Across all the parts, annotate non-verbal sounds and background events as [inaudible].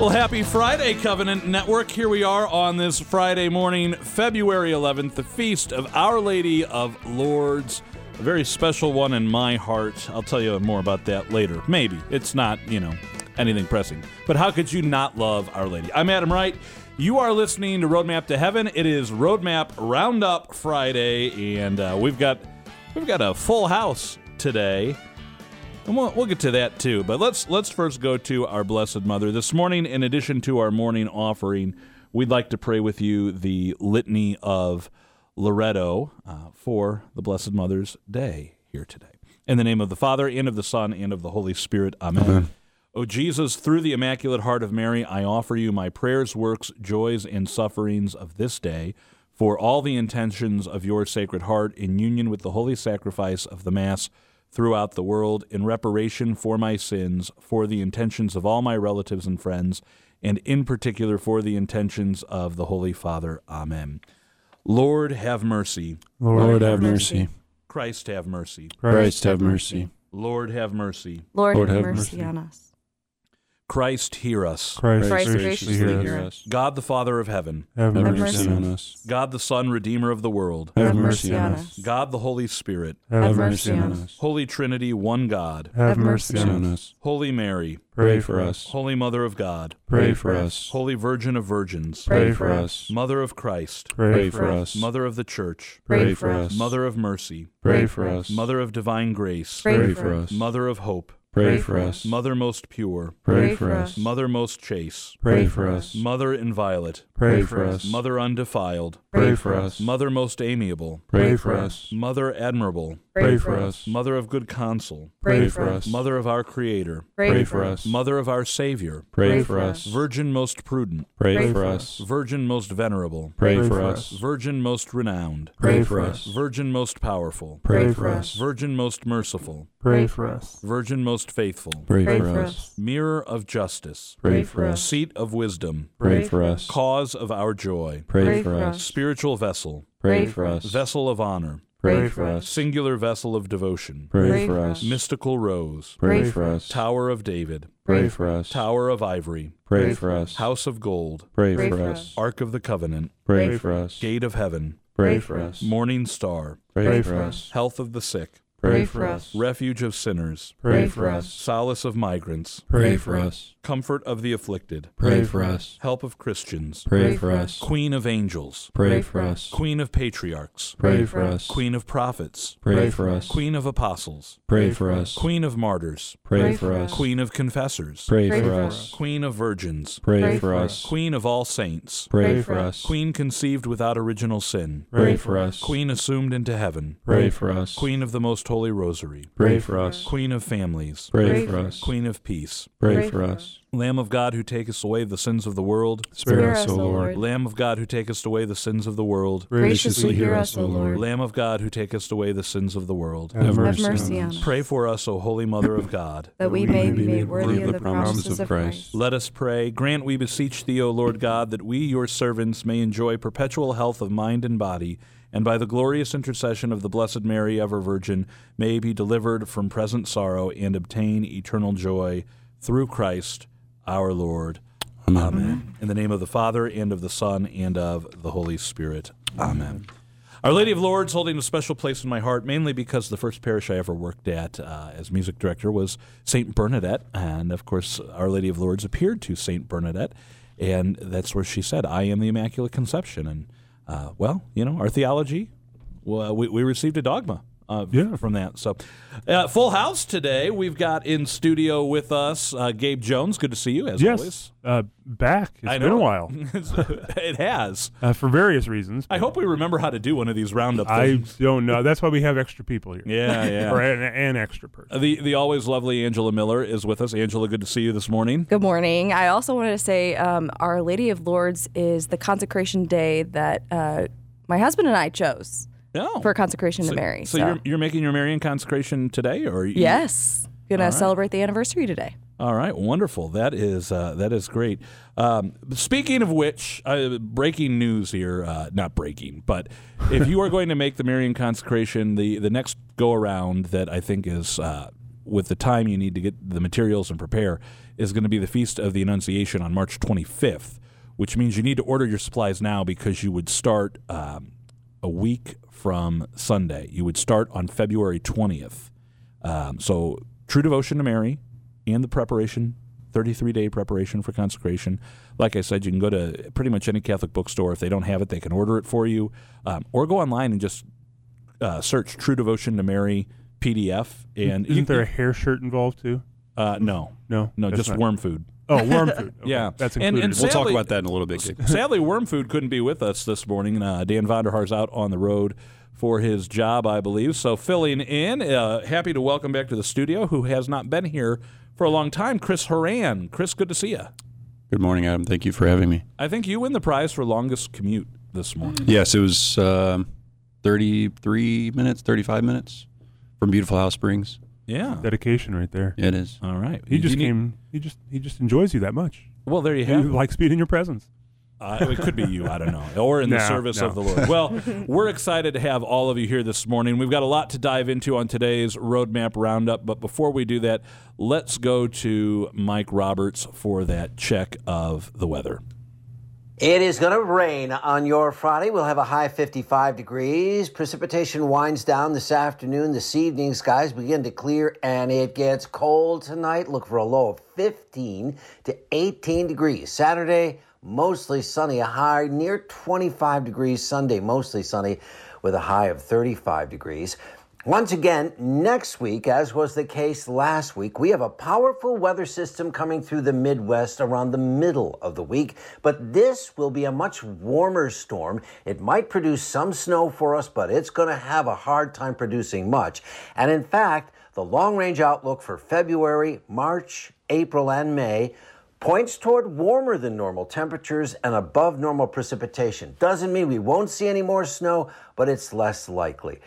Well, happy Friday, Covenant Network. Here we are on this Friday morning, February 11th, the feast of Our Lady of Lourdes. A very special one in my heart. I'll tell you more about that later. Maybe. It's not, you know, anything pressing. But how could you not love Our Lady? I'm Adam Wright. You are listening to Roadmap to Heaven. It is Roadmap Roundup Friday, and uh, we've got we've got a full house today. And we'll, we'll get to that too. But let's let's first go to our Blessed Mother. This morning, in addition to our morning offering, we'd like to pray with you the litany of Loretto uh, for the Blessed Mother's Day here today. In the name of the Father, and of the Son, and of the Holy Spirit. Amen. Amen. O Jesus, through the Immaculate Heart of Mary, I offer you my prayers, works, joys, and sufferings of this day for all the intentions of your Sacred Heart in union with the holy sacrifice of the Mass throughout the world in reparation for my sins, for the intentions of all my relatives and friends, and in particular for the intentions of the Holy Father. Amen. Lord, have mercy. Lord, Lord have mercy. Christ, have mercy. Christ, have mercy. Lord, have mercy. Lord, Lord have, mercy, mercy on us. Christ, hear us. Christ, Christ graciously hear, hear us. God, the Father of heaven. Have, have mercy on us. God, the Son, Redeemer of the world. Have, have mercy on us. God, the Holy Spirit. Have, have mercy on us. Holy Trinity, one God. Have mercy on us. Holy Mary. Pray for us. Holy Mother of God. Pray for us. Holy Virgin of Virgins. Pray for us. Mother of Christ. Pray for us. Mother of the Church. Pray for us. Mother of mercy. Pray for us. Mother of divine grace. Pray for us. Mother of hope. Pray for us. Mother most pure. Pray for us. Mother most chaste. Pray for us. Mother inviolate. Pray for us. Mother undefiled. Pray for us. Mother most amiable. Pray for us. Mother admirable. Pray for us. Mother of good counsel. Pray for us. Mother of our Creator. Pray for us. Mother of our Savior. Pray for us. Virgin most prudent. Pray for us. Virgin most venerable. Pray for us. Virgin most renowned. Pray for us. Virgin most powerful. Pray for us. Virgin most merciful. Pray for us. Virgin most faithful. Pray for us. Mirror of justice. Pray for us. Seat of wisdom. Pray for us. Cause of our joy. Pray for us. Spiritual vessel. Pray for us. Vessel of honor. Pray for us. Singular vessel of devotion. Pray for us. Mystical rose. Pray for us. Tower of David. Pray for us. Tower of ivory. Pray for us. House of gold. Pray for us. Ark of the covenant. Pray for us. Gate of heaven. Pray for us. Morning star. Pray for us. Health of the sick. Pray for us. Refuge of sinners. Pray for us. Solace of migrants. Pray for us. Comfort of the afflicted. Pray for us. Help of Christians. Pray for us. Queen of angels. Pray for us. Queen of patriarchs. Pray for us. Queen of prophets. Pray for us. Queen of apostles. Pray for us. Queen of martyrs. Pray for us. Queen of confessors. Pray for us. Queen of virgins. Pray for us. Queen of all saints. Pray for us. Queen conceived without original sin. Pray for us. Queen assumed into heaven. Pray for us. Queen of the most holy rosary. Pray for us. Queen of families. Pray for us. Queen of peace. Pray for us. Lamb of God who takest away the sins of the world. Spare us, O Lord. Lamb of God who takest away the sins of the world. Graciously hear us, O Lord. Lamb of God who takest away the sins of the world. Have mercy, mercy on on us. us. Pray for us, O Holy Mother of [laughs] God. that we may be made worthy of the promises of Christ. Let us pray. Grant, we beseech thee, O Lord God, that we, your servants, may enjoy perpetual health of mind and body, and by the glorious intercession of the Blessed Mary, ever Virgin, may be delivered from present sorrow and obtain eternal joy through Christ our Lord. Amen. In the name of the Father, and of the Son, and of the Holy Spirit. Amen. Our Lady of Lourdes holding a special place in my heart, mainly because the first parish I ever worked at uh, as music director was St. Bernadette. And of course, Our Lady of Lourdes appeared to St. Bernadette. And that's where she said, I am the Immaculate Conception. And, uh, well, you know, our theology, well, we, we received a dogma. Uh, Yeah. from that. So, uh, full house today. We've got in studio with us uh, Gabe Jones. Good to see you, as always. Yes, uh, back. It's I been a while [laughs] [laughs] it has. uh, for various reasons. I hope we remember how to do one of these roundup I [laughs] don't know. That's why we have extra people here. Yeah, yeah. or an, an extra person. Uh, The the always lovely Angela Miller is with us. Angela, good to see you this morning. Good morning. I also wanted to say um, Our Lady of Lourdes is the consecration day that uh, my husband and I chose No. for consecration so, to Mary. So, you're you're making your Marian consecration today, or you, yes, gonna right. celebrate the anniversary today. All right, wonderful. That is uh, that is great. Um, speaking of which, uh, breaking news here. Uh, not breaking, but if you are [laughs] going to make the Marian consecration, the the next go around that I think is uh, with the time you need to get the materials and prepare, is going to be the Feast of the Annunciation on March 25th, which means you need to order your supplies now because you would start um, a week from Sunday. You would start on February 20th. Um, so, true devotion to Mary and the preparation 33 day preparation for consecration. Like I said, you can go to pretty much any Catholic bookstore. If they don't have it, they can order it for you. Um, or go online and just uh, search True Devotion to Mary PDF. And Isn't you, there a hair shirt involved too? uh, no, No, no, just worm food. Oh, worm food. [laughs] Okay, Yeah. that's And- included. and in We'll it. talk We'll talk about that in a little bit. Gabe. Sadly, Worm Food couldn't be with us this morning. Uh, Dan Vonderhaar's out on the road for his job, I believe. So filling in, uh, happy to welcome back to the studio, who has not been here for a long time, Chris Horan. Chris, good to see you. Good morning, Adam. Thank you for having me. I think you win the prize for longest commute this morning. Yes, it was um 33 minutes, 35 minutes from Beautiful House Springs. Yeah. dedication right there. It is. All right. He You just need- came. He just he just enjoys you that much. Well, there you He have. it. likes being in your presence. Uh, it could be you. I don't know. Or in the No, service no. of the Lord. Well, [laughs] we're excited to have all of you here this morning. We've got a lot to dive into on today's Roadmap Roundup. But before we do that, let's go to Mike Roberts for that check of the weather. It is going to rain on your Friday. We'll have a high 55 degrees. Precipitation winds down this afternoon. This evening, skies begin to clear and it gets cold tonight. Look for a low of 15 to 18 degrees. Saturday, mostly sunny, a high near 25 degrees. Sunday, mostly sunny with a high of 35 degrees. Once again, next week, as was the case last week, we have a powerful weather system coming through the Midwest around the middle of the week. But this will be a much warmer storm. It might produce some snow for us, but it's going to have a hard time producing much. And in fact, the long range outlook for February, March, April, and May points toward warmer than normal temperatures and above normal precipitation. Doesn't mean we won't see any more snow, but it's less likely.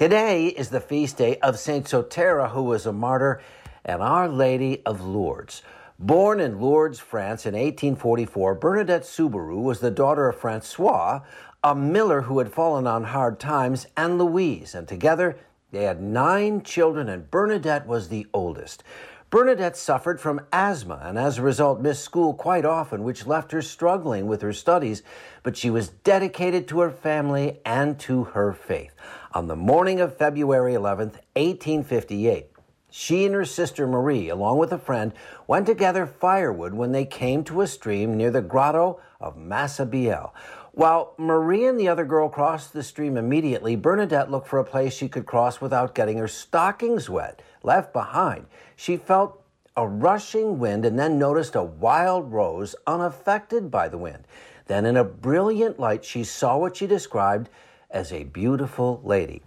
Today is the feast day of Saint Sotera, who was a martyr, and Our Lady of Lourdes. Born in Lourdes, France in 1844, Bernadette Soubirous was the daughter of Francois, a miller who had fallen on hard times, and Louise, and together they had nine children, and Bernadette was the oldest. Bernadette suffered from asthma and as a result missed school quite often, which left her struggling with her studies, but she was dedicated to her family and to her faith. On the morning of February 11th, 1858, she and her sister Marie, along with a friend, went to gather firewood when they came to a stream near the grotto of Massabielle. While Marie and the other girl crossed the stream immediately, Bernadette looked for a place she could cross without getting her stockings wet, left behind. She felt a rushing wind and then noticed a wild rose unaffected by the wind. Then, in a brilliant light, she saw what she described as a beautiful lady.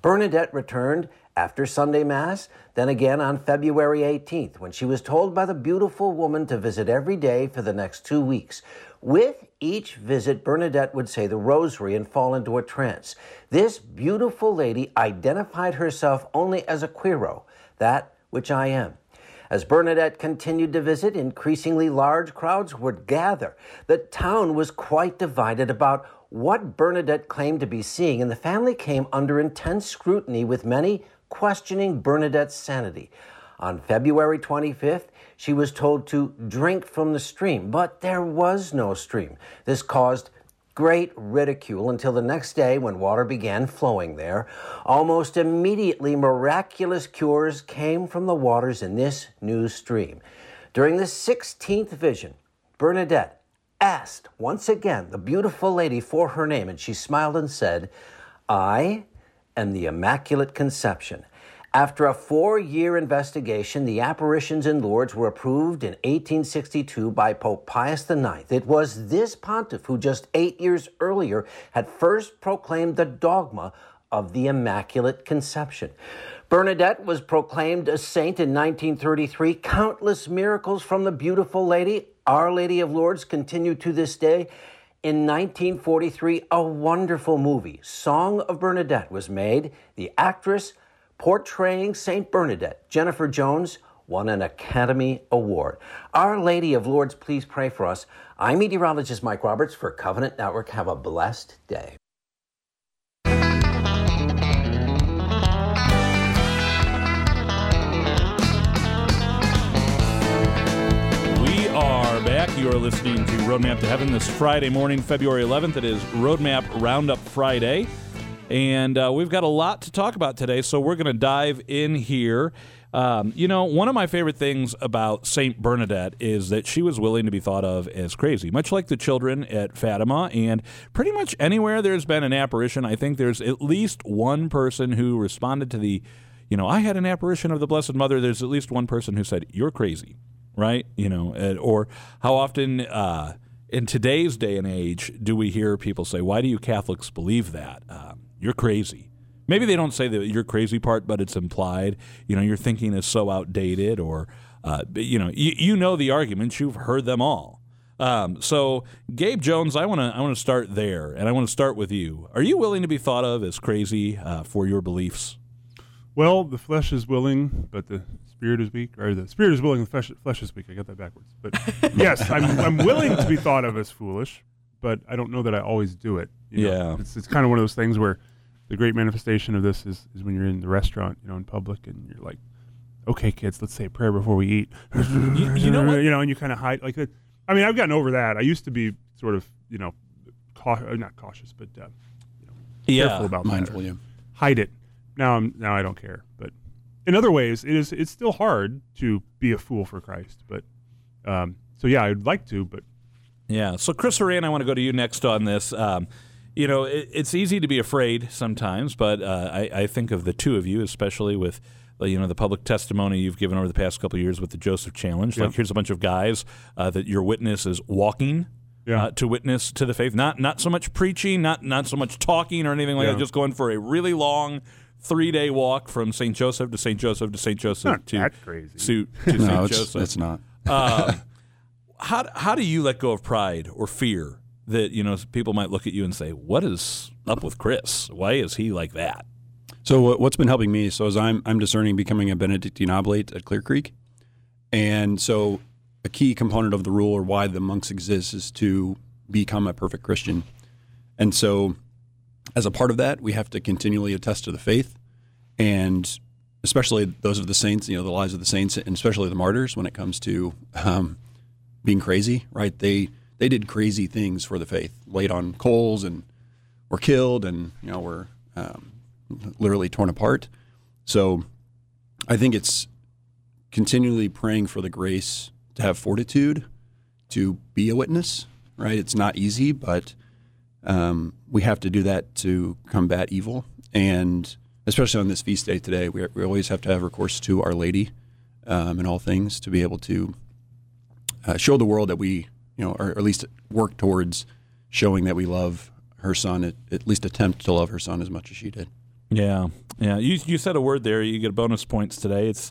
Bernadette returned after Sunday Mass, then again on February 18th, when she was told by the beautiful woman to visit every day for the next two weeks. With each visit, Bernadette would say the rosary and fall into a trance. This beautiful lady identified herself only as Aquero, that which I am. As Bernadette continued to visit, increasingly large crowds would gather. The town was quite divided about what Bernadette claimed to be seeing, and the family came under intense scrutiny with many questioning Bernadette's sanity. On February 25th, she was told to drink from the stream, but there was no stream. This caused great ridicule until the next day when water began flowing there. Almost immediately, miraculous cures came from the waters in this new stream. During the 16th vision, Bernadette asked once again the beautiful lady for her name, and she smiled and said, I am the Immaculate Conception. After a four year investigation, the apparitions in Lourdes were approved in 1862 by Pope Pius IX. It was this pontiff who, just eight years earlier, had first proclaimed the dogma of the Immaculate Conception. Bernadette was proclaimed a saint in 1933. Countless miracles from the beautiful lady, Our Lady of Lourdes, continue to this day. In 1943, a wonderful movie, Song of Bernadette, was made. The actress portraying St. Bernadette, Jennifer Jones, won an Academy Award. Our Lady of Lourdes, please pray for us. I'm meteorologist Mike Roberts for Covenant Network. Have a blessed day. You're listening to Roadmap to Heaven this Friday morning, February 11th. It is Roadmap Roundup Friday. And uh, we've got a lot to talk about today, so we're going to dive in here. Um, you know, one of my favorite things about Saint Bernadette is that she was willing to be thought of as crazy, much like the children at Fatima. And pretty much anywhere there's been an apparition, I think there's at least one person who responded to the, you know, I had an apparition of the Blessed Mother. There's at least one person who said, You're crazy, right? You know, or how often. Uh, in today's day and age, do we hear people say, "Why do you Catholics believe that? Um, you're crazy." Maybe they don't say the "you're crazy" part, but it's implied. You know, your thinking is so outdated, or uh, you know, you, you know the arguments. You've heard them all. Um, so, Gabe Jones, I want to I want to start there, and I want to start with you. Are you willing to be thought of as crazy uh, for your beliefs? Well, the flesh is willing, but the spirit is weak. Or the spirit is willing, the flesh, flesh is weak. I got that backwards. But [laughs] yes, I'm, I'm willing to be thought of as foolish, but I don't know that I always do it. you know? Yeah. It's, it's kind of one of those things where the great manifestation of this is, is when you're in the restaurant, you know, in public, and you're like, okay, kids, let's say a prayer before we eat. You, you know what? [laughs] you know, and you kind of hide like that. I mean, I've gotten over that. I used to be sort of, you know, cau- uh, not cautious, but uh, you know, Yeah. careful about that Mindful, or yeah. hide it. Now I'm now I don't care. But in other ways, it is it's still hard to be a fool for Christ. But um, so yeah, I'd like to, but Yeah. So, Chris Horan, I want to go to you next on this. Um, you know, it, it's easy to be afraid sometimes, but uh, I, I think of the two of you, especially with uh, you know the public testimony you've given over the past couple of years with the Joseph Challenge. Yeah. Like, here's a bunch of guys uh, that your witness is walking. Yeah. Uh, to witness to the faith, not not so much preaching, not not so much talking or anything like Yeah. that. Just going for a really long three day walk from St. Joseph to St. Joseph to St. Joseph not to that crazy. to, [laughs] to No, St. it's, Joseph it's not. um, [laughs] how how do you let go of pride or fear that you know people might look at you and say, "What is up with Chris? Why is he like that?" So what- what's been helping me? So as I'm I'm discerning becoming a Benedictine oblate at Clear Creek, and so a key component of the rule or why the monks exist is to become a perfect Christian, and so as a part of that, we have to continually attest to the faith, and especially those of the saints, you know, the lives of the saints, and especially the martyrs when it comes to um, being crazy. Right? They they did crazy things for the faith, laid on coals and were killed, and you know were um, literally torn apart. So I think it's continually praying for the grace to have fortitude to be a witness, right? It's not easy, but um, we have to do that to combat evil. And especially on this feast day today, we, we always have to have recourse to Our Lady um, in all things to be able to uh, show the world that we, you know, or at least work towards showing that we love her son, at, at least attempt to love her son as much as she did. Yeah, yeah. You you said a word there. You get bonus points today. It's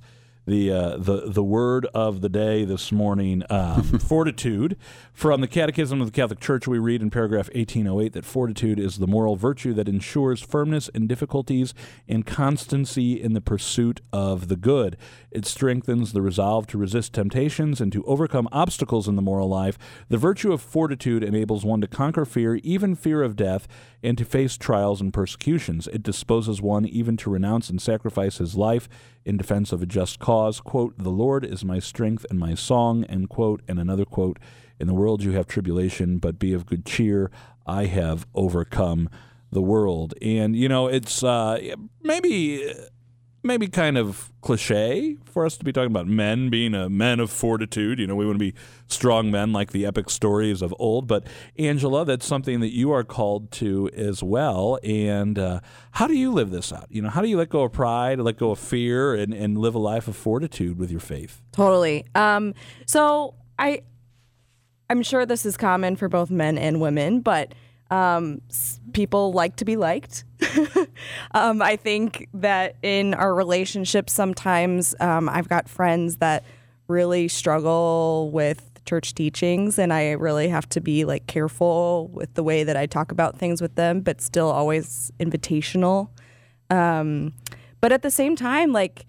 the uh, the the word of the day this morning. Um, [laughs] fortitude. From the Catechism of the Catholic Church, we read in paragraph 1808 that fortitude is the moral virtue that ensures firmness in difficulties and constancy in the pursuit of the good. It strengthens the resolve to resist temptations and to overcome obstacles in the moral life. The virtue of fortitude enables one to conquer fear, even fear of death, and to face trials and persecutions. It disposes one even to renounce and sacrifice his life in defense of a just cause. Quote, The Lord is my strength and my song, end quote. And another quote, In the world you have tribulation, but be of good cheer. I have overcome the world. And, you know, it's uh, maybe maybe kind of cliche for us to be talking about men being a men of fortitude. You know, we want to be strong men like the epic stories of old. But Angela, that's something that you are called to as well. And uh, how do you live this out? You know, how do you let go of pride, let go of fear, and, and live a life of fortitude with your faith? Totally. Um, so I, I'm sure this is common for both men and women, but um, people like to be liked. [laughs] um, I think that in our relationships, sometimes um, I've got friends that really struggle with church teachings, and I really have to be like careful with the way that I talk about things with them, but still always invitational. Um, but at the same time, like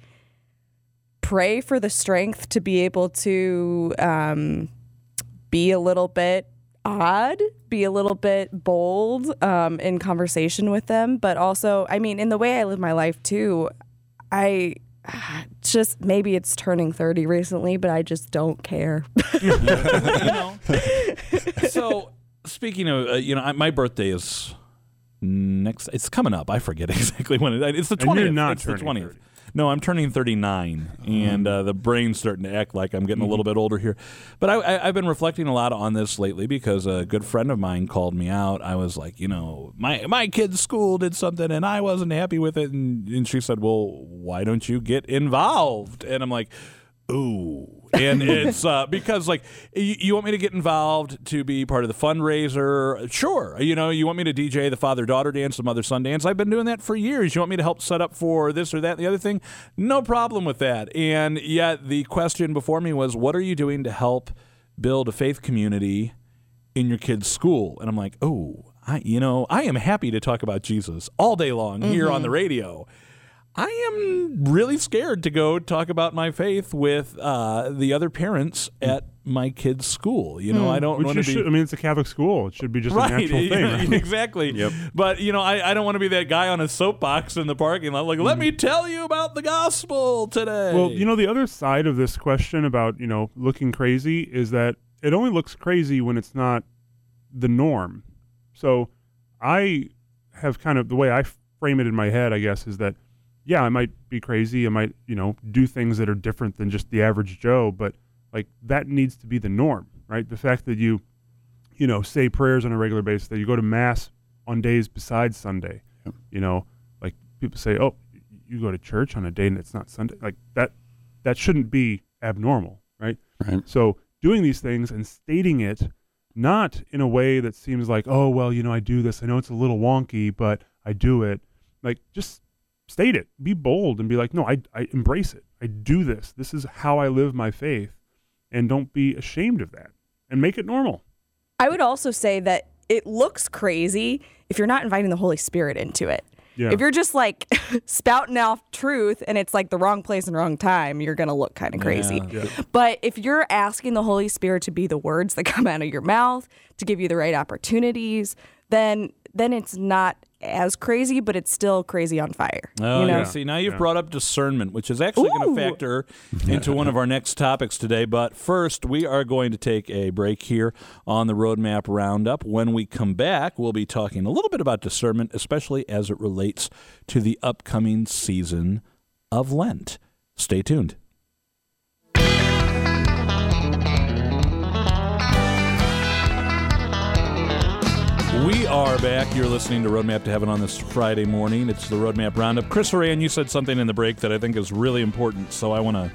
pray for the strength to be able to um, be a little bit odd, be a little bit bold um, in conversation with them. But also, I mean, in the way I live my life too, I [sighs] just maybe it's turning 30 recently, but I just don't care. [laughs] you know. so speaking of, uh, you know, I, my birthday is next. It's coming up. I forget [laughs] exactly when it. It's the And you're twentieth. not it's the twentieth. 30. No, I'm turning 39, and uh, the brain's starting to act like I'm getting a little bit older here. But I, I, I've been reflecting a lot on this lately because a good friend of mine called me out. I was like, you know, my my kid's school did something, and I wasn't happy with it, and, and she said, well, why don't you get involved? And I'm like, ooh. And it's uh, because like you, you want me to get involved to be part of the fundraiser. Sure, you know you want me to DJ the father daughter dance, the mother son dance. I've been doing that for years. You want me to help set up for this or that, and the other thing. No problem with that. And yet the question before me was, what are you doing to help build a faith community in your kid's school? And I'm like, oh, I you know I am happy to talk about Jesus all day long here on the radio. I am really scared to go talk about my faith with uh, the other parents hmm. at my kid's school. You know, hmm. I don't want to be. should, I mean, it's a Catholic school. It should be just a natural [laughs] thing. Right? [laughs] exactly. [laughs] Yep. But you know, I, I don't want to be that guy on a soapbox in the parking lot. Like, let hmm. me tell you about the gospel today. Well, you know, the other side of this question about, you know, looking crazy is that it only looks crazy when it's not the norm. So I have kind of the way I frame it in my head, I guess, is that, yeah, I might be crazy. I might, you know, do things that are different than just the average Joe, but like that needs to be the norm, right? The fact that you, you know, say prayers on a regular basis, that you go to mass on days besides Sunday, Yep. you know, like people say, oh, you go to church on a day and it's not Sunday, like that that shouldn't be abnormal, right? Right. So doing these things and stating it not in a way that seems like, oh well, you know, I do this. I know it's a little wonky, but I do it. Like just state it. Be bold and be like, no, I I embrace it. I do this. This is how I live my faith, and don't be ashamed of that. And make it normal. I would also say that it looks crazy if you're not inviting the Holy Spirit into it. Yeah. If you're just like [laughs] spouting off truth and it's like the wrong place and wrong time, you're going to look kind of crazy. Yeah. But if you're asking the Holy Spirit to be the words that come out of your mouth, to give you the right opportunities, then then it's not as crazy, but it's still crazy on fire. Oh, you know? yeah. See, now you've brought up discernment, which is actually going to factor into one of our next topics today. But first, we are going to take a break here on the Roadmap Roundup. When we come back, we'll be talking a little bit about discernment, especially as it relates to the upcoming season of Lent. Stay tuned. We are back. You're listening to Roadmap to Heaven on this Friday morning. It's the Roadmap Roundup. Chris Horan, you said something in the break that I think is really important, so I want to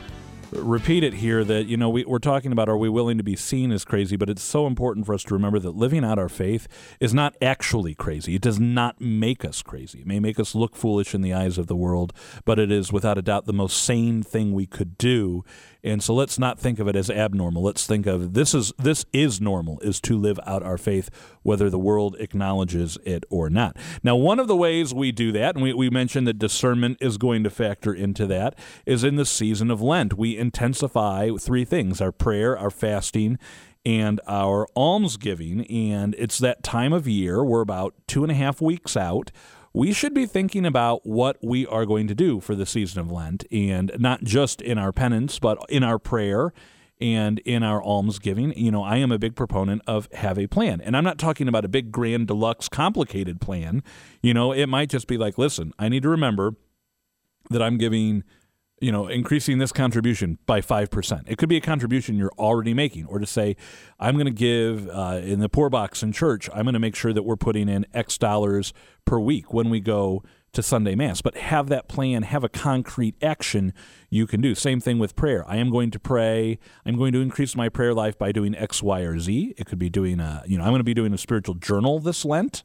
repeat it here that, you know, we, we're talking about are we willing to be seen as crazy, but it's so important for us to remember that living out our faith is not actually crazy. It does not make us crazy. It may make us look foolish in the eyes of the world, but it is without a doubt the most sane thing we could do. And so let's not think of it as abnormal. Let's think of this is this is normal is to live out our faith whether the world acknowledges it or not. Now, one of the ways we do that, and we, we mentioned that discernment is going to factor into that, is in the season of Lent. We intensify three things our prayer, our fasting, and our almsgiving. And it's that time of year. We're about two and a half weeks out we should be thinking about what we are going to do for the season of Lent, and not just in our penance, but in our prayer and in our almsgiving. You know, I am a big proponent of have a plan. And I'm not talking about a big, grand, deluxe, complicated plan. You know, it might just be like, listen, I need to remember that I'm giving you know, increasing this contribution by 5%. It could be a contribution you're already making, or to say, I'm going to give uh, in the poor box in church, I'm going to make sure that we're putting in X dollars per week when we go to Sunday Mass. But have that plan, have a concrete action you can do. Same thing with prayer. I am going to pray, I'm going to increase my prayer life by doing X, Y, or Z. It could be doing a, you know, I'm going to be doing a spiritual journal this Lent.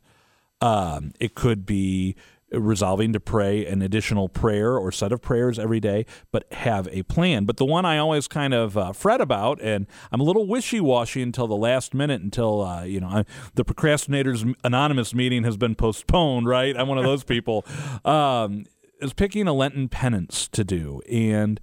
Um, it could be resolving to pray an additional prayer or set of prayers every day, but have a plan. But the one I always kind of uh, fret about, and I'm a little wishy washy until the last minute, until uh, you know I, the Procrastinators Anonymous meeting has been postponed. Right, I'm one of those people. [laughs] Um, is picking a Lenten penance to do, and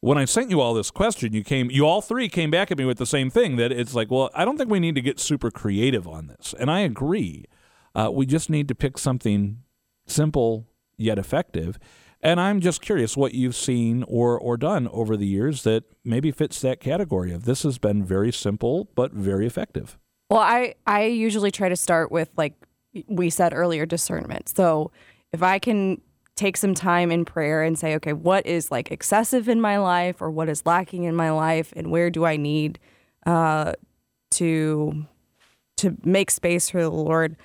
when I sent you all this question, you came, you all three came back at me with the same thing that it's like, well, I don't think we need to get super creative on this, and I agree. Uh, we just need to pick something simple yet effective. And I'm just curious what you've seen or or done over the years that maybe fits that category of this has been very simple but very effective. Well, I I usually try to start with like we said earlier discernment. So if I can take some time in prayer and say, okay, what is like excessive in my life or what is lacking in my life, and where do I need uh, to to make space for the Lord?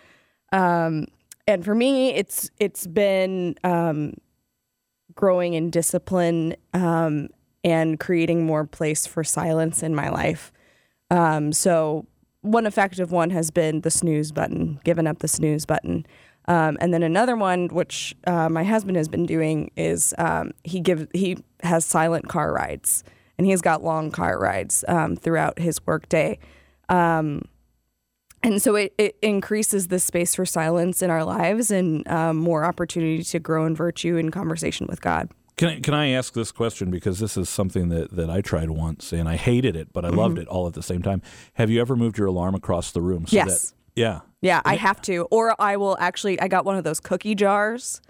Um, and for me, it's it's been um, growing in discipline um, and creating more place for silence in my life. Um, so one effective one has been the snooze button, giving up the snooze button. Um, and then another one, which uh, my husband has been doing, is um, he gives he has silent car rides, and he's got long car rides um, throughout his workday. Um, and so it, it increases the space for silence in our lives and um, more opportunity to grow in virtue in conversation with God. Can I, can I ask this question because this is something that, that I tried once and I hated it, but I loved it all at the same time. Have you ever moved your alarm across the room? So Yes. That, yeah. Yeah, I have to. Or I will actually, I got one of those cookie jars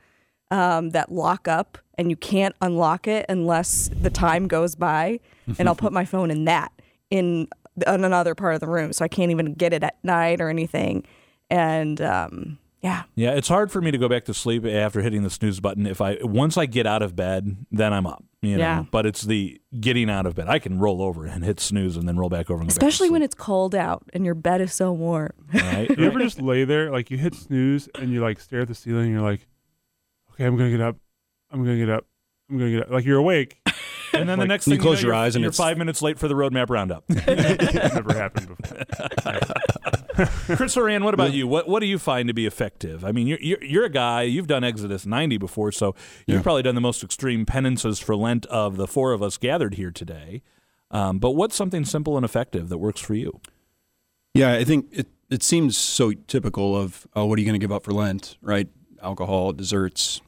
um, that lock up and you can't unlock it unless the time goes by. and I'll put my phone in that in, in another part of the room. So I can't even get it at night or anything. And um, yeah. Yeah, it's hard for me to go back to sleep after hitting the snooze button. If I once I get out of bed, then I'm up. You know, Yeah. but it's the getting out of bed. I can roll over and hit snooze and then roll back over and Especially back when it's cold out and your bed is so warm. right. [laughs] You ever just lay there, like you hit snooze, and you like stare at the ceiling, and you're like, "Okay, I'm gonna get up. I'm gonna get up. I'm gonna get up." Like you're awake. And then the [laughs] Like, next you thing close know, your you're- eyes and you're it's- five minutes late for the roadmap roundup. It's [laughs] never happened before. [laughs] Chris Horan, what about you? What what do you find to be effective? I mean, you're you're, you're a guy. You've done Exodus 90 before, so you've Yeah. probably done the most extreme penances for Lent of the four of us gathered here today. Um, but what's something simple and effective that works for you? Yeah, I think it, it seems so typical of, oh, what are you going to give up for Lent, right? Alcohol, desserts,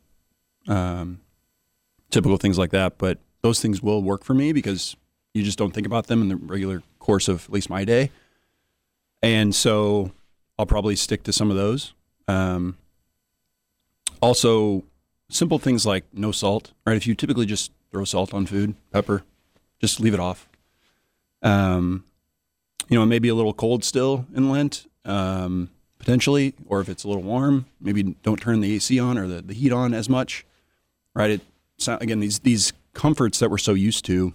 um, typical things like that. But those things will work for me because you just don't think about them in the regular course of at least my day. And so I'll probably stick to some of those. Um, also, simple things like no salt, right? If you typically just throw salt on food, pepper, just leave it off. Um, you know, maybe a little cold still in Lent, um, potentially, or if it's a little warm, maybe don't turn the AC on or the, the heat on as much, right? It again these these comforts that we're so used to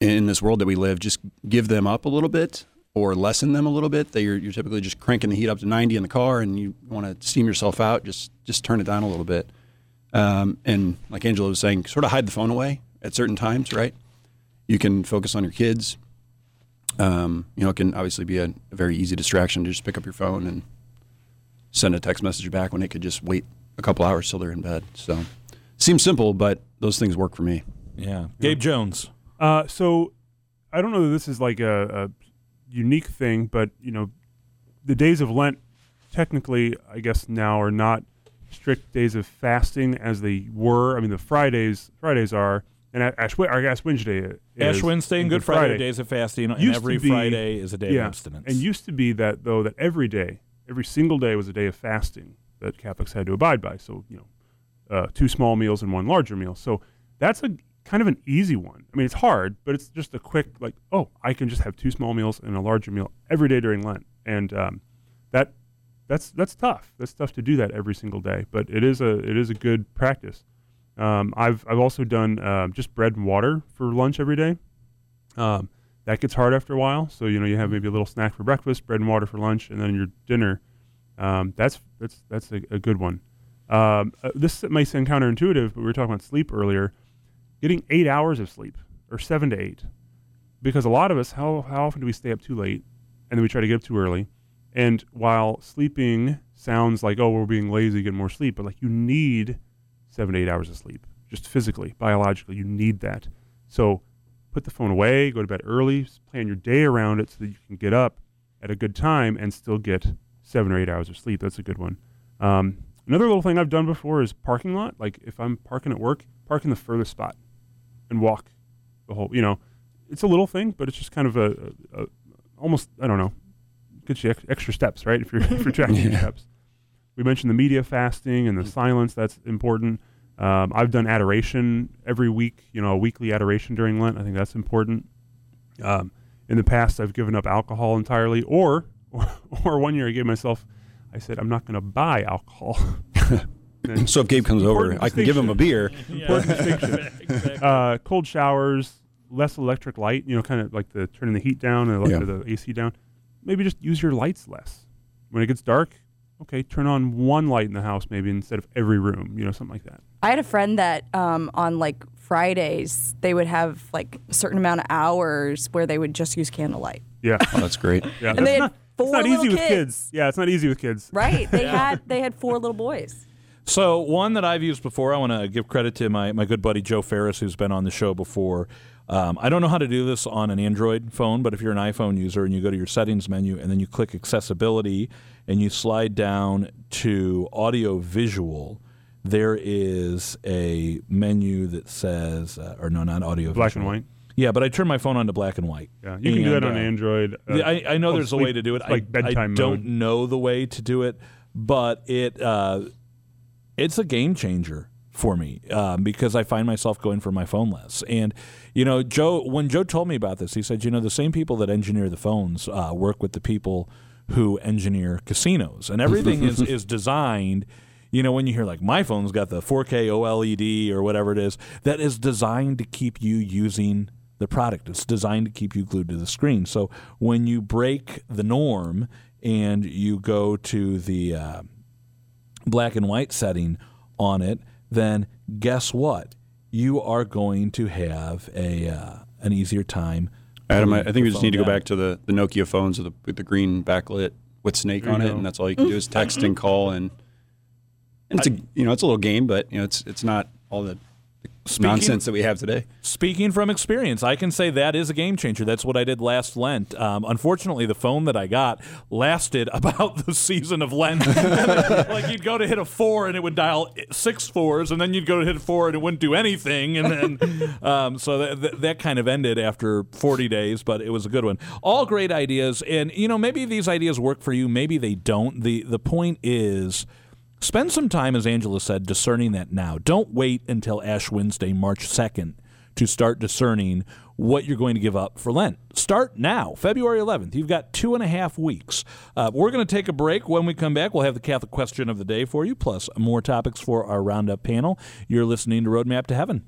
in this world that we live, just give them up a little bit or lessen them a little bit. That you're, you're typically just cranking the heat up to 90 in the car, and you want to steam yourself out. Just just turn it down a little bit. Um, and like Angela was saying, sort of hide the phone away at certain times, right? You can focus on your kids. Um, you know, it can obviously be a, a very easy distraction to just pick up your phone and send a text message back when it could just wait a couple hours till they're in bed. So, seems simple, but those things work for me. Yeah, Gabe Jones. Uh, so I don't know that this is like a, a unique thing, but you know, the days of Lent, technically, I guess now are not strict days of fasting as they were. I mean, the Fridays Fridays are, and Ash, Wed- or Ash Wednesday is, Ash Wednesday and Good Friday, are days of fasting, and Used to every be- Friday is a day yeah, of abstinence. and used to be that though that every day, every single day was a day of fasting that Catholics had to abide by. So you know, uh, two small meals and one larger meal. So that's a kind of an easy one. I mean, it's hard, but it's just a quick like, oh, I can just have two small meals and a larger meal every day during Lent, and um, that that's that's tough. That's tough to do that every single day, but it is a it is a good practice. Um, I've I've also done um, just bread and water for lunch every day. Um, that gets hard after a while. So you know you have maybe a little snack for breakfast, bread and water for lunch, and then your dinner. Um, that's that's that's a, a good one. Um, uh, this may sound counterintuitive, but we were talking about sleep earlier. Getting eight hours of sleep, or seven to eight, because a lot of us, how how often do we stay up too late, and then we try to get up too early? And while sleeping sounds like oh we're being lazy, get more sleep, but like you need seven to eight hours of sleep, just physically, biologically, you need that. So put the phone away, go to bed early, plan your day around it so that you can get up at a good time and still get seven or eight hours of sleep. That's a good one. Um, another little thing I've done before is parking lot. Like if I'm parking at work, park in the furthest spot and walk the whole. You know, it's a little thing, but it's just kind of a, a, a almost I don't know, gets you ex- extra steps, right? If you're if you're [laughs] tracking your Yeah. steps. we mentioned the media fasting and the silence. That's important. Um, I've done adoration every week. You know, a weekly adoration during Lent. I think that's important. Um, in the past, I've given up alcohol entirely, or or, [laughs] or one year I gave myself. I said I'm not going to buy alcohol. [laughs] So if Gabe comes over, I can give him a beer. [laughs] Important distinction. uh, cold showers, less electric light. You know, kind of like the turning the heat down and Yeah. the AC down. Maybe just use your lights less. When it gets dark, okay, turn on one light in the house maybe instead of every room. You know, something like that. I had a friend that um, on like Fridays they would have like a certain amount of hours where they would just use candlelight. Yeah, Oh, that's great. yeah. And they had not, four it's not easy little with kids. kids. Yeah, it's not easy with kids. Right? They [laughs] had they had four little boys. So one that I've used before, I want to give credit to my, my good buddy Joe Ferris, who's been on the show before. Um, I don't know how to do this on an Android phone, but if you're an iPhone user and you go to your settings menu and then you click accessibility and you slide down to audio visual, there is a menu that says, uh, or no, not audio Black visual. and white. Yeah, but I turn my phone on to black and white. Yeah, you can do that on uh, Android. uh, I, I know called there's a way to do it. like I, bedtime I don't mode. know the way to do it, but it uh, it's a game changer for me um, because I find myself going for my phone less. And you know, Joe, when Joe told me about this, he said, you know, the same people that engineer the phones uh, work with the people who engineer casinos, and everything is [laughs] is designed. You know, when you hear like my phone's got the 4K OLED or whatever it is, that is designed to keep you using the product. It's designed to keep you glued to the screen. So when you break the norm and you go to the uh, black and white setting on it, then guess what? You are going to have a uh, an easier time. Adam, I, I think we just need to go down. back to the, the Nokia phones with the, with the green backlit with Snake on it, and that's all you can do is text and call, and, and it's a you know it's a little game, but you know it's it's not all the Speaking- nonsense that we have today. Speaking from experience, I can say that is a game changer. That's what I did last Lent. Um, unfortunately, the phone that I got lasted [laughs] about the season of Lent. [laughs] like you'd go to hit a four and it would dial six fours, and then you'd go to hit a four and it wouldn't do anything. And then, [laughs] um, so that, that, that kind of ended after 40 days, but it was a good one. All great ideas, and you know maybe these ideas work for you, maybe they don't. the The point is. Spend some time, as Angela said, discerning that now. Don't wait until Ash Wednesday, March 2nd, to start discerning what you're going to give up for Lent. Start now, February 11th. You've got two and a half weeks. Uh, we're going to take a break. When we come back, we'll have the Catholic question of the day for you, plus more topics for our roundup panel. You're listening to Roadmap to Heaven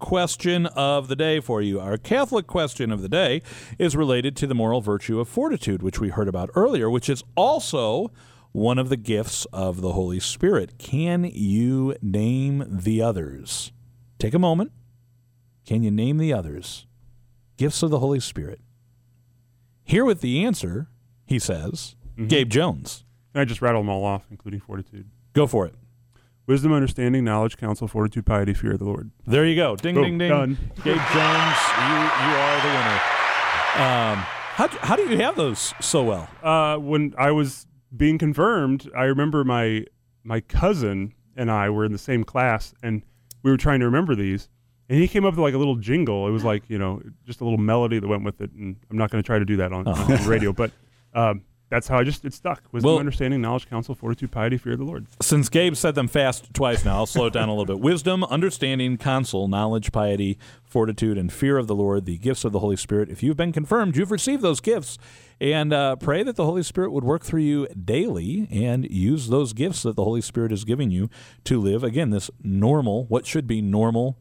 question of the day for you. Our Catholic question of the day is related to the moral virtue of fortitude, which we heard about earlier, which is also one of the gifts of the Holy Spirit. Can you name the others? Take a moment. Can you name the others? Gifts of the Holy Spirit. Here with the answer, he says, Gabe Jones. And I just rattle them all off, including fortitude. Go for it. Wisdom, understanding, knowledge, counsel, fortitude, piety, fear of the Lord. There you go. Ding, Boom. ding, ding. Done. Gabe Jones, you, you are the winner. Um, how, how do you have those so well? Uh, when I was being confirmed, I remember my my cousin and I were in the same class, and we were trying to remember these. And he came up with like a little jingle. It was like you know just a little melody that went with it. And I'm not going to try to do that on, on the radio, but um, that's how I just it stuck. Wisdom, Well- understanding, knowledge, counsel, fortitude, piety, fear of the Lord. Since Gabe said them fast twice now, I'll slow it down a little bit. Wisdom, understanding, counsel, knowledge, piety, fortitude, and fear of the Lord, the gifts of the Holy Spirit. If you've been confirmed, you've received those gifts. And uh, pray that the Holy Spirit would work through you daily and use those gifts that the Holy Spirit is giving you to live, again, this normal, what should be normal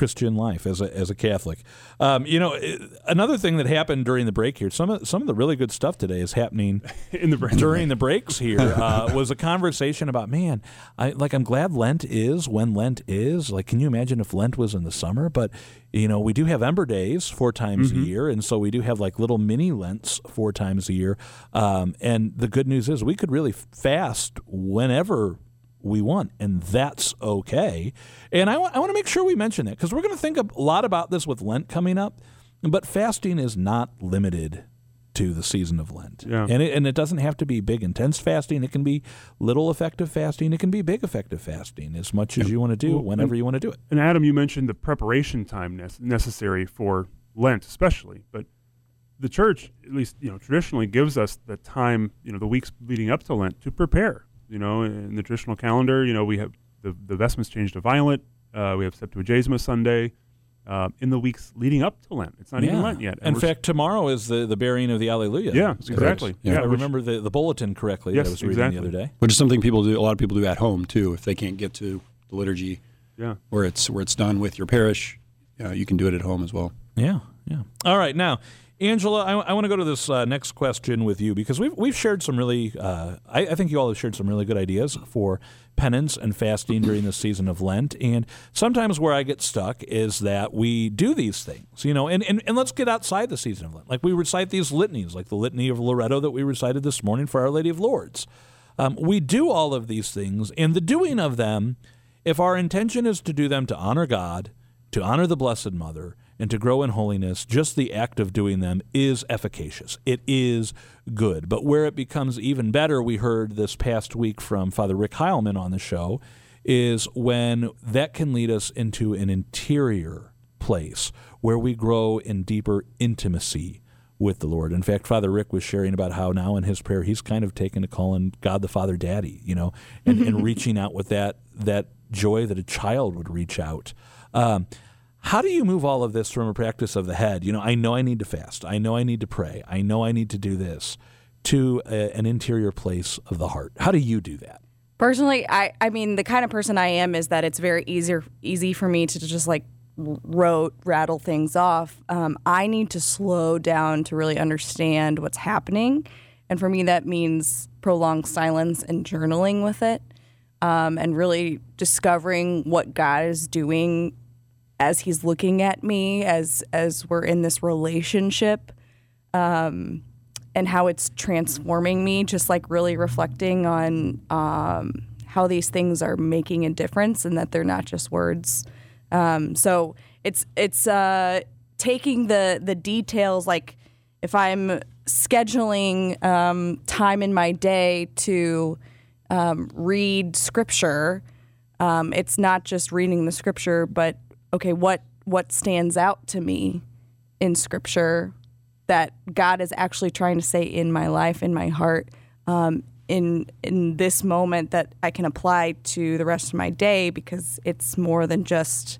Christian life as a as a Catholic. Um, you know, another thing that happened during the break here, some of some of the really good stuff today is happening [laughs] In the brain. during the breaks here [laughs] uh, was a conversation about man I like I'm glad Lent is when Lent is like can you imagine if Lent was in the summer but you know we do have Ember Days four times a year and so we do have like little mini Lents four times a year um, and the good news is we could really fast whenever we want, and that's okay. And I want, to make sure we mention that because we're going to think a lot about this with Lent coming up, but fasting is not limited to the season of Lent. Yeah. And, it, and it doesn't have to be big, intense fasting. It can be little effective fasting. It can be big effective fasting as much as you want to do, Well, whenever you want to do it. And Adam, you mentioned the preparation time nec- necessary for Lent, especially, but the church, at least you know, traditionally gives us the time, you know, the weeks leading up to Lent to prepare. You know, in the traditional calendar, you know, we have the the vestments changed to violet. Uh, we have Septuagesima Sunday. Uh, in the weeks leading up to Lent, it's not even Lent yet. In we're s- fact, tomorrow is the, the burying of the Alleluia. yeah, exactly. Yeah. If I remember the, the bulletin correctly Yes, that I was reading exactly. the other day. Which is something people do. A lot of people do at home too. If they can't get to the liturgy yeah. where it's where it's done with your parish, uh, you can do it at home as well. Yeah, yeah. All right, now, Angela, I, I want to go to this uh, next question with you because we've we've shared some really, uh, I, I think you all have shared some really good ideas for penance and fasting during the season of Lent. And sometimes where I get stuck is that we do these things, you know, and, and, and let's get outside the season of Lent. Like we recite these litanies, like the litany of Loreto that we recited this morning for Our Lady of Lourdes. Um, we do all of these things, and the doing of them, if our intention is to do them to honor God, to honor the Blessed Mother, and to grow in holiness, just the act of doing them is efficacious. It is good. But where it becomes even better, we heard this past week from Father Rick Heilman on the show, is when that can lead us into an interior place where we grow in deeper intimacy with the Lord. In fact, Father Rick was sharing about how now in his prayer he's kind of taken to calling God the Father Daddy, you know, and, and [laughs] reaching out with that that joy that a child would reach out. Um, how do you move all of this from a practice of the head? You know, I know I need to fast. I know I need to pray. I know I need to do this to a, an interior place of the heart. How do you do that? Personally, I I mean the kind of person I am is that it's very easier easy for me to just like rote rattle things off. Um, I need to slow down to really understand what's happening, and for me that means prolonged silence and journaling with it, um, and really discovering what God is doing as He's looking at me as as we're in this relationship um, and how it's transforming me, just like really reflecting on um, how these things are making a difference and that they're not just words. Um, so it's it's uh, taking the the details, like if I'm scheduling um, time in my day to um, read scripture, um, it's not just reading the scripture, but okay, what what stands out to me in scripture that God is actually trying to say in my life, in my heart, um, in in this moment that I can apply to the rest of my day because it's more than just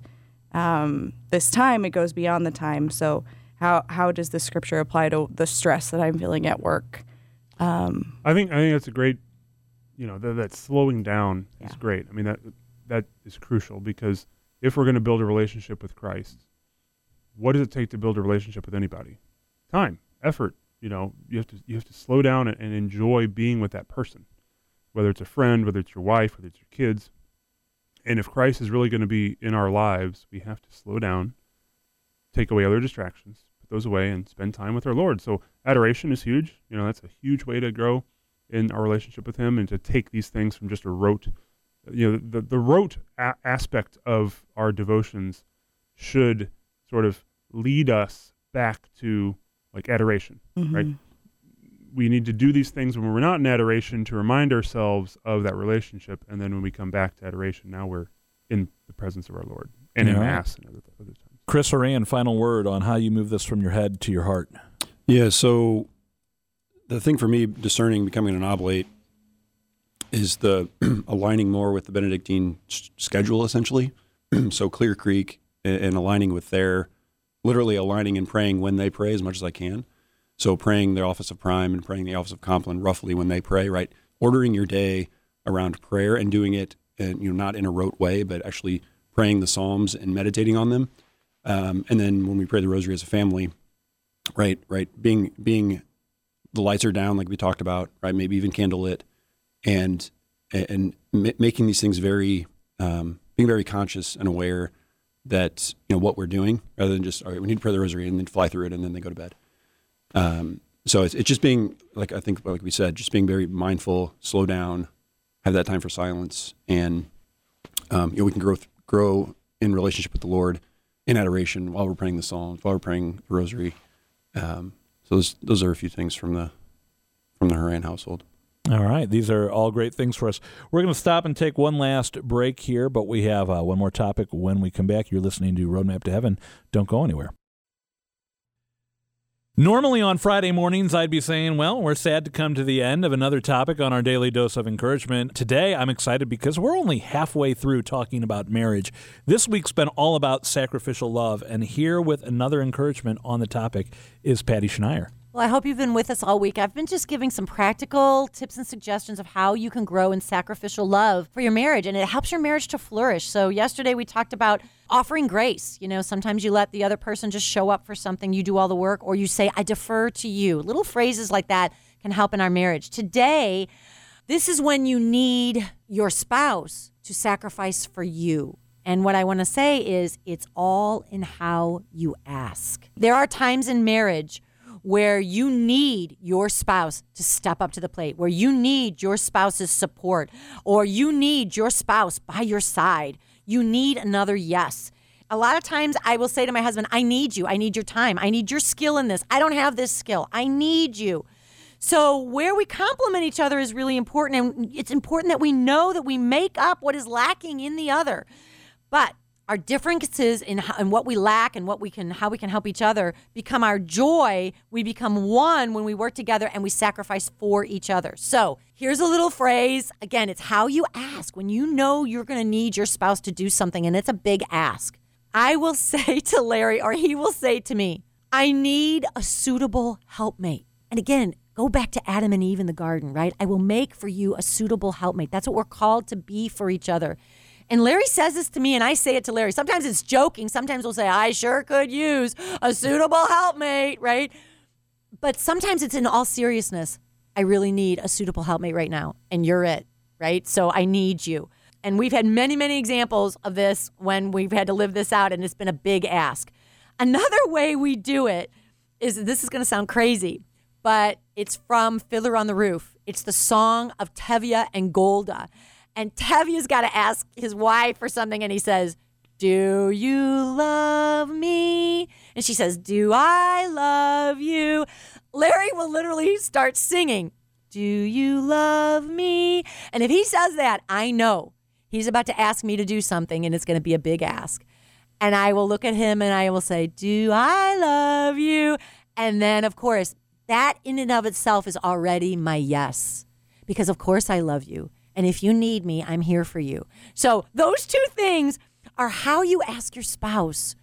um, this time; it goes beyond the time. So, how how does the scripture apply to the stress that I'm feeling at work? Um, I think I think that's a great, you know, that, that slowing down is great. I mean that that is crucial because if we're going to build a relationship with Christ, what does it take to build a relationship with anybody? Time, effort. You know, you have to you have to slow down and, and enjoy being with that person, whether it's a friend, whether it's your wife, whether it's your kids. And if Christ is really going to be in our lives, we have to slow down, take away other distractions, put those away, and spend time with our Lord. So adoration is huge. You know, that's a huge way to grow in our relationship with Him and to take these things from just a rote, you know, the the rote a- aspect of our devotions should sort of lead us back to like adoration, mm-hmm. right? We need to do these things when we're not in adoration to remind ourselves of that relationship, and then when we come back to adoration, now we're in the presence of our Lord and in Mass and other, other times. Chris Horan, final word on how you move this from your head to your heart. Yeah. So the thing for me discerning becoming an oblate is the [clears throat] aligning more with the Benedictine schedule, essentially. [clears throat] so Clear Creek and, and aligning with their, literally aligning and praying when they pray as much as I can. So praying the office of prime and praying the office of compline roughly when they pray, right? Ordering your day around prayer and doing it, and you know, not in a rote way, but actually praying the Psalms and meditating on them. Um, and then when we pray the Rosary as a family, right, right, being being the lights are down like we talked about, right? Maybe even candlelit, and and ma- making these things very um, being very conscious and aware that you know what we're doing, rather than just all right, we need to pray the Rosary and then fly through it and then they go to bed. Um, so it's, it's just being like I think like we said, just being very mindful, slow down, have that time for silence, and um, you know we can grow th- grow in relationship with the Lord in adoration while we're praying the Psalms, while we're praying the Rosary. Um, so those those are a few things from the from the Horan household. All right. These are all great things for us. We're going to stop and take one last break here, but we have uh, one more topic when we come back. You're listening to Roadmap to Heaven. Don't go anywhere. Normally on Friday mornings, I'd be saying, well, we're sad to come to the end of another topic on our daily dose of encouragement. Today, I'm excited because we're only halfway through talking about marriage. This week's been all about sacrificial love, and here with another encouragement on the topic is Patty Schneier. Well, I hope you've been with us all week. I've been just giving some practical tips and suggestions of how you can grow in sacrificial love for your marriage, and it helps your marriage to flourish. So, yesterday we talked about offering grace. You know, sometimes you let the other person just show up for something, you do all the work, or you say, I defer to you. Little phrases like that can help in our marriage. Today, this is when you need your spouse to sacrifice for you. And what I want to say is, it's all in how you ask. There are times in marriage where you need your spouse to step up to the plate, where you need your spouse's support, or you need your spouse by your side. You need another yes. A lot of times I will say to my husband, I need you. I need your time. I need your skill in this. I don't have this skill. I need you. So, where we complement each other is really important. And it's important that we know that we make up what is lacking in the other. But our differences in, in what we lack and what we can how we can help each other become our joy we become one when we work together and we sacrifice for each other. So here's a little phrase. Again it's how you ask. When you know you're going to need your spouse to do something and it's a big ask i will [laughs] say to larry or he will say to me i need a suitable helpmate. And again go back to adam and eve in the garden right? I will make for you a suitable helpmate. That's what we're called to be for each other and Larry says this to me, and I say it to Larry. Sometimes it's joking. Sometimes we'll say, I sure could use a suitable helpmate, right? But sometimes it's in all seriousness. I really need a suitable helpmate right now, and you're it, right? So I need you. And we've had many, many examples of this when we've had to live this out, and it's been a big ask. Another way we do it is this is going to sound crazy, but it's from Fiddler on the Roof. It's the song of Tevye and Golde. And Tevye's got to ask his wife for something, and he says, Do you love me? And she says, Do I love you? Larry will literally start singing, Do you love me? And if he says that, I know he's about to ask me to do something, and it's going to be a big ask. And I will look at him and I will say, Do I love you? And then, of course, that in and of itself is already my yes. Because, of course, I love you. And if you need me, I'm here for you. So, those two things are how you ask your spouse.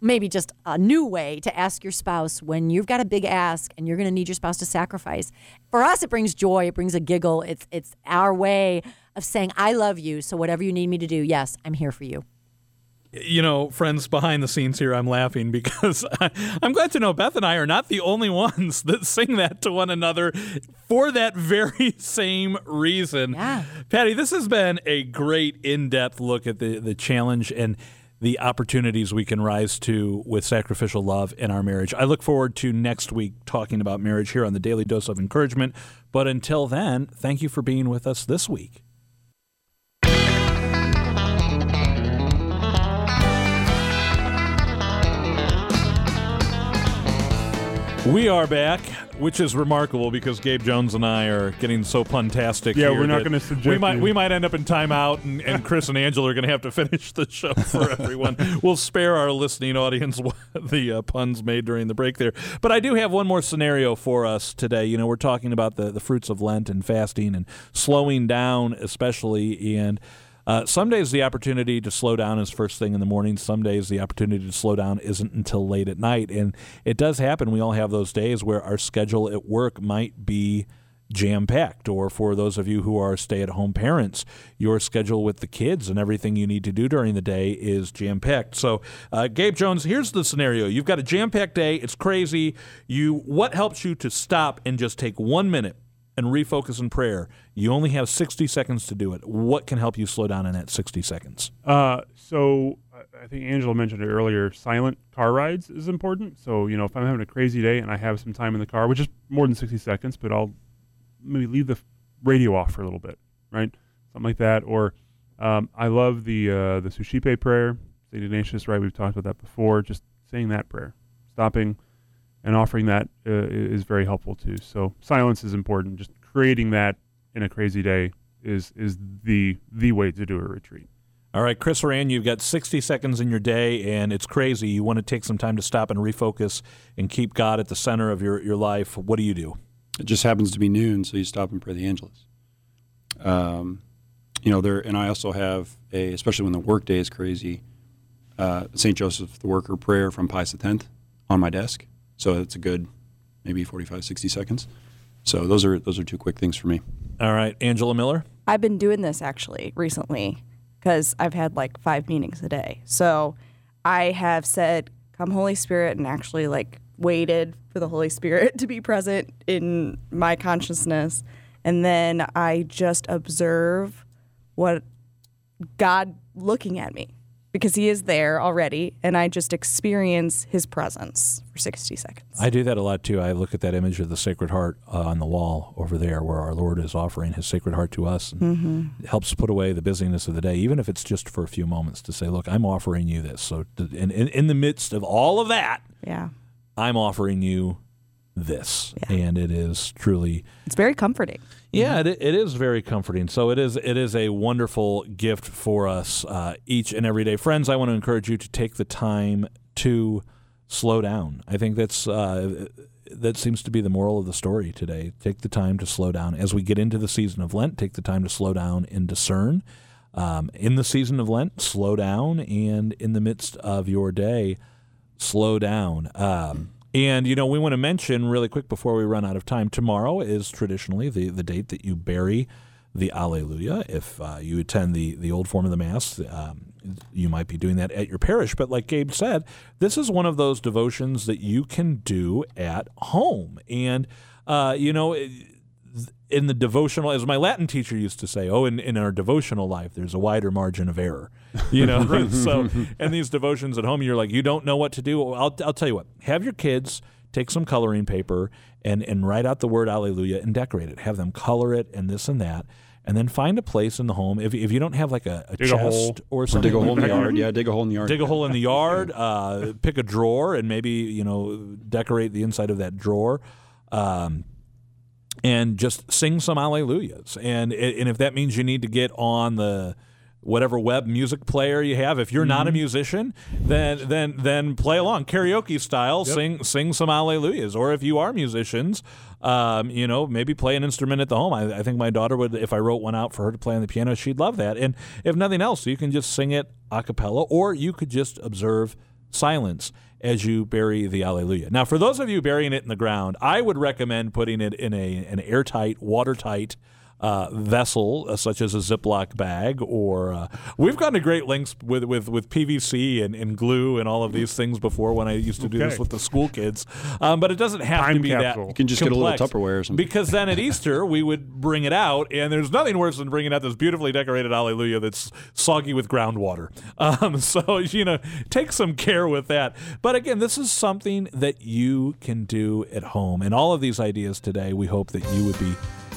Maybe just a new way to ask your spouse when you've got a big ask and you're going to need your spouse to sacrifice. For us, it brings joy, it brings a giggle. It's, it's our way of saying, I love you. So, whatever you need me to do, yes, I'm here for you you know, friends behind the scenes here, I'm laughing because [laughs] I, am glad to know Beth and I are not the only ones that sing that to one another for that very [laughs] same reason. Yeah. Patty, this has been a great in depth look at the, the challenge and the opportunities we can rise to with sacrificial love in our marriage. I look forward to next week talking about marriage here on the Daily Dose of Encouragement. But until then, thank you for being with us this week. We are back, which is remarkable because Gabe Jones and I are getting so puntastic. Yeah, we're not gonna suggest We might you. we might end up in timeout, and, and [laughs] Chris and Angela are going to have to finish the show for [laughs] everyone. we'll spare our listening audience [laughs] the uh, puns made during the break there. But I do have one more scenario for us today. You know, we're talking about the the fruits of Lent and fasting and slowing down, especially and. Uh, some days the opportunity to slow down is first thing in the morning. Some days the opportunity to slow down isn't until late at night. And it does happen. We all have those days where our schedule at work might be jam packed. Or for those of you who are stay at home parents, your schedule with the kids and everything you need to do during the day is jam packed. So, uh, Gabe Jones, here's the scenario: you've got a jam packed day. It's crazy. You what helps you to stop and just take one minute and refocus in prayer. You only have 60 seconds to do it. What can help you slow down in that 60 seconds? Uh, so I- think Angela mentioned it earlier. Silent car rides is important. So you know, if I'm having a crazy day and I have some time in the car, which is more than 60 seconds, but I'll maybe leave the radio off for a little bit, right? Something like that. Or um, I love the uh, the Suscipe prayer, Saint Ignatius. Right, we've talked about that before. Just saying that prayer, stopping and offering that uh, is very helpful too. So silence is important. Just creating that in a crazy day is is the the way to do a retreat. All right, Chris Horan, you've got 60 seconds in your day, and it's crazy. You want to take some time to stop and refocus and keep God at the center of your, your life. What do you do? It just happens to be noon, so you stop and pray the Angelus. Um, you know, there, and I also have a, especially when the workday is crazy, uh, St. Joseph the Worker prayer from Pius X on my desk. So it's a good maybe 45, 60 seconds. So those are those are two quick things for me. All right, Angela Miller. I've been doing this actually recently because I've had like five meetings a day. So I have said, Come, Holy Spirit, and actually like waited for the Holy Spirit [laughs] to be present in my consciousness. And then I just observe what God looking at me because He is there already. And I just experience His presence for 60 seconds. I do that a lot too. I look at that image of the Sacred Heart uh, on the wall over there where our Lord is offering his Sacred Heart to us. And It helps put away the busyness of the day, even if it's just for a few moments to say, Look, I'm offering you this. So, in, in, in the midst of all of that, yeah. I'm offering you this. And it is truly. It's very comforting. Yeah, it, it is very comforting. So it is it is a wonderful gift for us uh, each and every day, friends. I want to encourage you to take the time to slow down. I think that's uh, that seems to be the moral of the story today. Take the time to slow down as we get into the season of Lent. Take the time to slow down and discern. Um, in the season of Lent, slow down, and in the midst of your day, slow down. Um, and you know, we want to mention really quick before we run out of time. Tomorrow is traditionally the the date that you bury the Alleluia. If uh, you attend the the old form of the Mass, um, you might be doing that at your parish. But like Gabe said, this is one of those devotions that you can do at home. And uh, you know. In the devotional, as my Latin teacher used to say, oh, in, in our devotional life, there's a wider margin of error, [laughs] you know. [laughs] [laughs] so, and these devotions at home, you're like, you don't know what to do. I'll, I'll tell you what. Have your kids take some coloring paper and and write out the word Alleluia and decorate it. Have them color it and this and that. And then find a place in the home. If, if you don't have like a, a Dig a chest hole. or Or something, dig a hole in the yard. Yeah, dig a hole in the yard. dig a hole in the yard, uh, pick a drawer, and maybe you know decorate the inside of that drawer, um, and just sing some Alleluias. And and if that means you need to get on the whatever web music player you have, if you're not a musician, then then then play along karaoke style, sing sing some Alleluias. Or if you are musicians. Um, you know, maybe play an instrument at the home. I, I think my daughter would, if I wrote one out for her to play on the piano, she'd love that. And if nothing else, you can just sing it a cappella, or you could just observe silence as you bury the Alleluia. Now, for those of you burying it in the ground, I would recommend putting it in a an airtight, watertight. Uh, vessel uh, such as a Ziploc bag, or uh, we've gone to great lengths with with, with PVC and, and glue and all of these things before when I used to do this with the school kids. Um, but it doesn't have to be capsule. that. You can just get a little. Tupperware or something. Because then at Easter we would bring it out, and there's nothing worse than bringing out this beautifully decorated Alleluia that's soggy with groundwater. Um, [laughs] so you know, take some care with that. But again, this is something that you can do at home, and all of these ideas today, we hope that you would be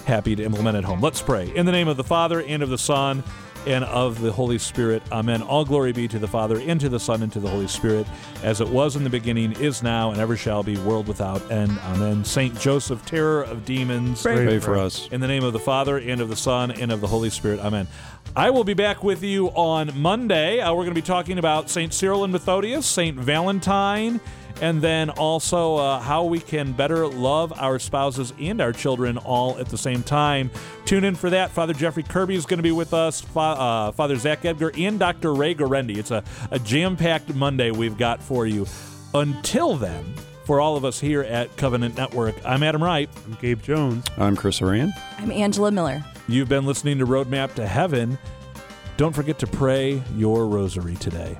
happy to implement at home. Let's pray in the name of the Father and of the Son and of the Holy Spirit. Amen. All glory be to the Father, and to the Son, and to the Holy Spirit, as it was in the beginning, is now, and ever shall be, world without end. Amen. Saint Joseph, terror of demons. Pray for us. In the name of the Father, and of the Son, and of the Holy Spirit. Amen. I will be back with you on Monday. Uh, we're going to be talking about St. Cyril and Methodius, St. Valentine, and then also uh, how we can better love our spouses and our children all at the same time. Tune in for that. Father Jeffrey Kirby is going to be with us, Fa- uh, Father Zach Edgar, and Dr. Ray Guarendi. It's a, a jam packed Monday we've got for you. Until then, for all of us here at Covenant Network, I'm Adam Wright. I'm Gabe Jones. I'm Chris Horan. I'm Angela Miller. You've been listening to Roadmap to Heaven. Don't forget to pray your rosary today.